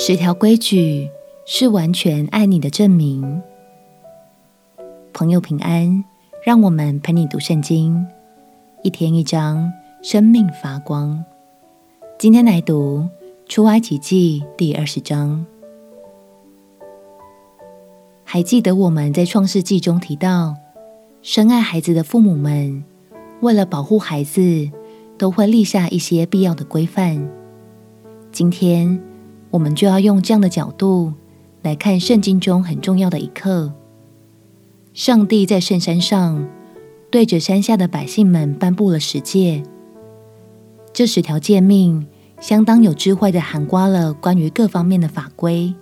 十条规矩是完全爱你的证明。朋友平安，让我们陪你读圣经，一天一章，生命发光。今天来读出埃及记第二十章。还记得我们在创世纪中提到，深爱孩子的父母们，为了保护孩子，都会立下一些必要的规范。今天，我们就要用这样的角度来看圣经中很重要的一课。上帝在圣山上对着山下的百姓们颁布了十诫，这十条诫命相当有智慧地涵盖了关于各方面的法规。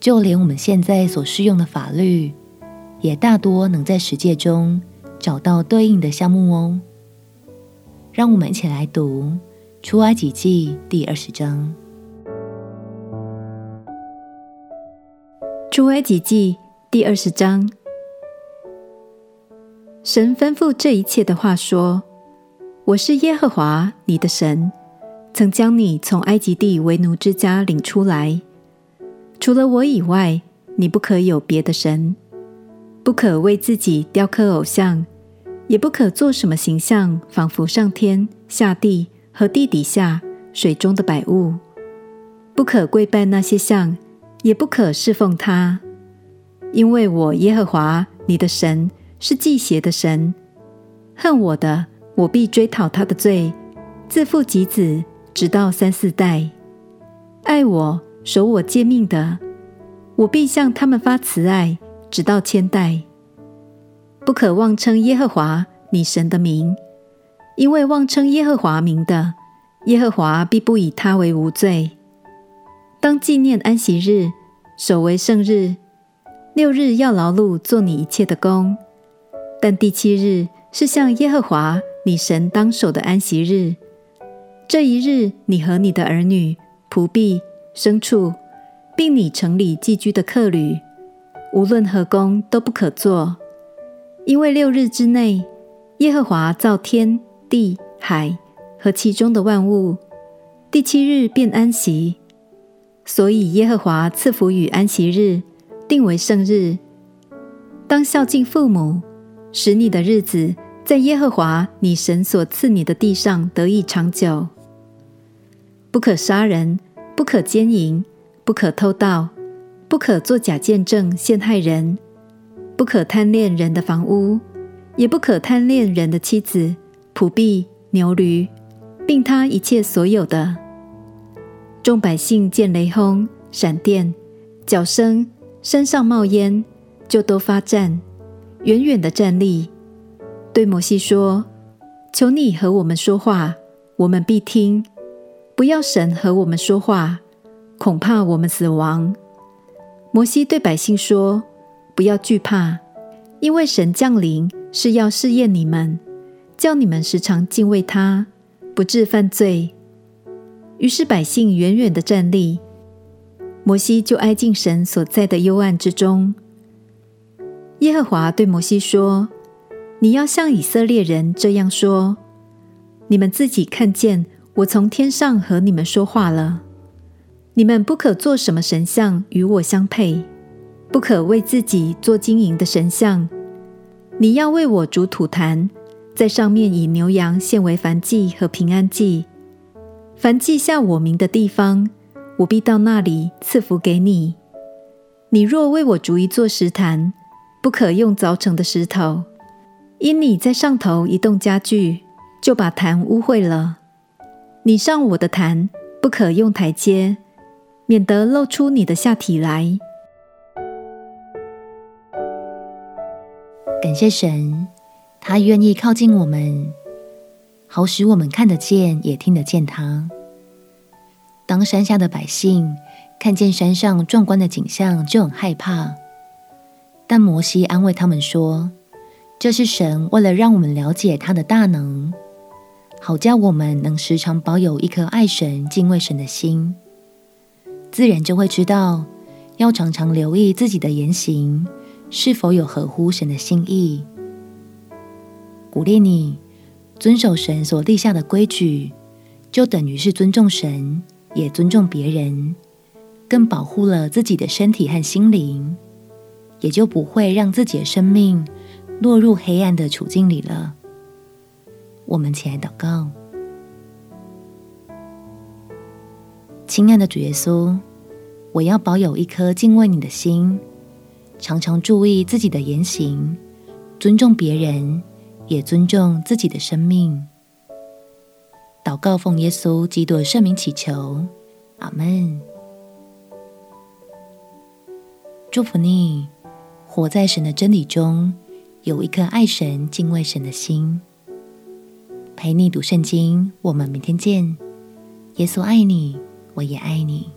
就连我们现在所适用的法律，也大多能在十诫中找到对应的项目哦。让我们一起来读《出埃及记》第二十章。《出埃及记》第二十章，神吩咐这一切的话说：“我是耶和华你的神，曾将你从埃及地为奴之家领出来。”除了我以外，你不可有别的神，不可为自己雕刻偶像，也不可做什么形象，仿佛上天下地和地底下水中的百物，不可跪拜那些像，也不可侍奉他，因为我耶和华你的神是忌邪的神，恨我的，我必追讨他的罪，自父及子，直到三四代；爱我。守我诫命的，我必向他们发慈爱，直到千代。不可妄称耶和华你神的名，因为妄称耶和华名的，耶和华必不以他为无罪。当纪念安息日，守为圣日。六日要劳碌做你一切的工，但第七日是向耶和华你神当守的安息日。这一日，你和你的儿女、仆婢。牲畜，并你城里寄居的客旅，无论何工都不可做，因为六日之内，耶和华造天地海和其中的万物，第七日便安息。所以耶和华赐福与安息日，定为圣日。当孝敬父母，使你的日子在耶和华你神所赐你的地上得以长久。不可杀人。不可奸淫，不可偷盗，不可作假见证陷害人，不可贪恋人的房屋，也不可贪恋人的妻子、仆婢、牛驴，并他一切所有的。众百姓见雷轰、闪电、脚声、身上冒烟，就都发战，远远的站立，对摩西说：“求你和我们说话，我们必听。”不要神和我们说话，恐怕我们死亡。摩西对百姓说：“不要惧怕，因为神降临是要试验你们，叫你们时常敬畏他，不致犯罪。”于是百姓远远的站立，摩西就挨近神所在的幽暗之中。耶和华对摩西说：“你要向以色列人这样说：你们自己看见。”我从天上和你们说话了，你们不可做什么神像与我相配，不可为自己做金银的神像。你要为我煮土坛，在上面以牛羊献为燔祭和平安祭。凡记下我名的地方，我必到那里赐福给你。你若为我逐一座石坛，不可用凿成的石头，因你在上头移动家具，就把坛污秽了。你上我的坛，不可用台阶，免得露出你的下体来。感谢神，他愿意靠近我们，好使我们看得见，也听得见他。当山下的百姓看见山上壮观的景象，就很害怕。但摩西安慰他们说：“这是神为了让我们了解他的大能。”好叫我们能时常保有一颗爱神、敬畏神的心，自然就会知道要常常留意自己的言行是否有合乎神的心意。鼓励你遵守神所立下的规矩，就等于是尊重神，也尊重别人，更保护了自己的身体和心灵，也就不会让自己的生命落入黑暗的处境里了。我们起来祷告，亲爱的主耶稣，我要保有一颗敬畏你的心，常常注意自己的言行，尊重别人，也尊重自己的生命。祷告奉耶稣基督圣名祈求，阿门。祝福你，活在神的真理中，有一颗爱神、敬畏神的心。陪你读圣经，我们明天见。耶稣爱你，我也爱你。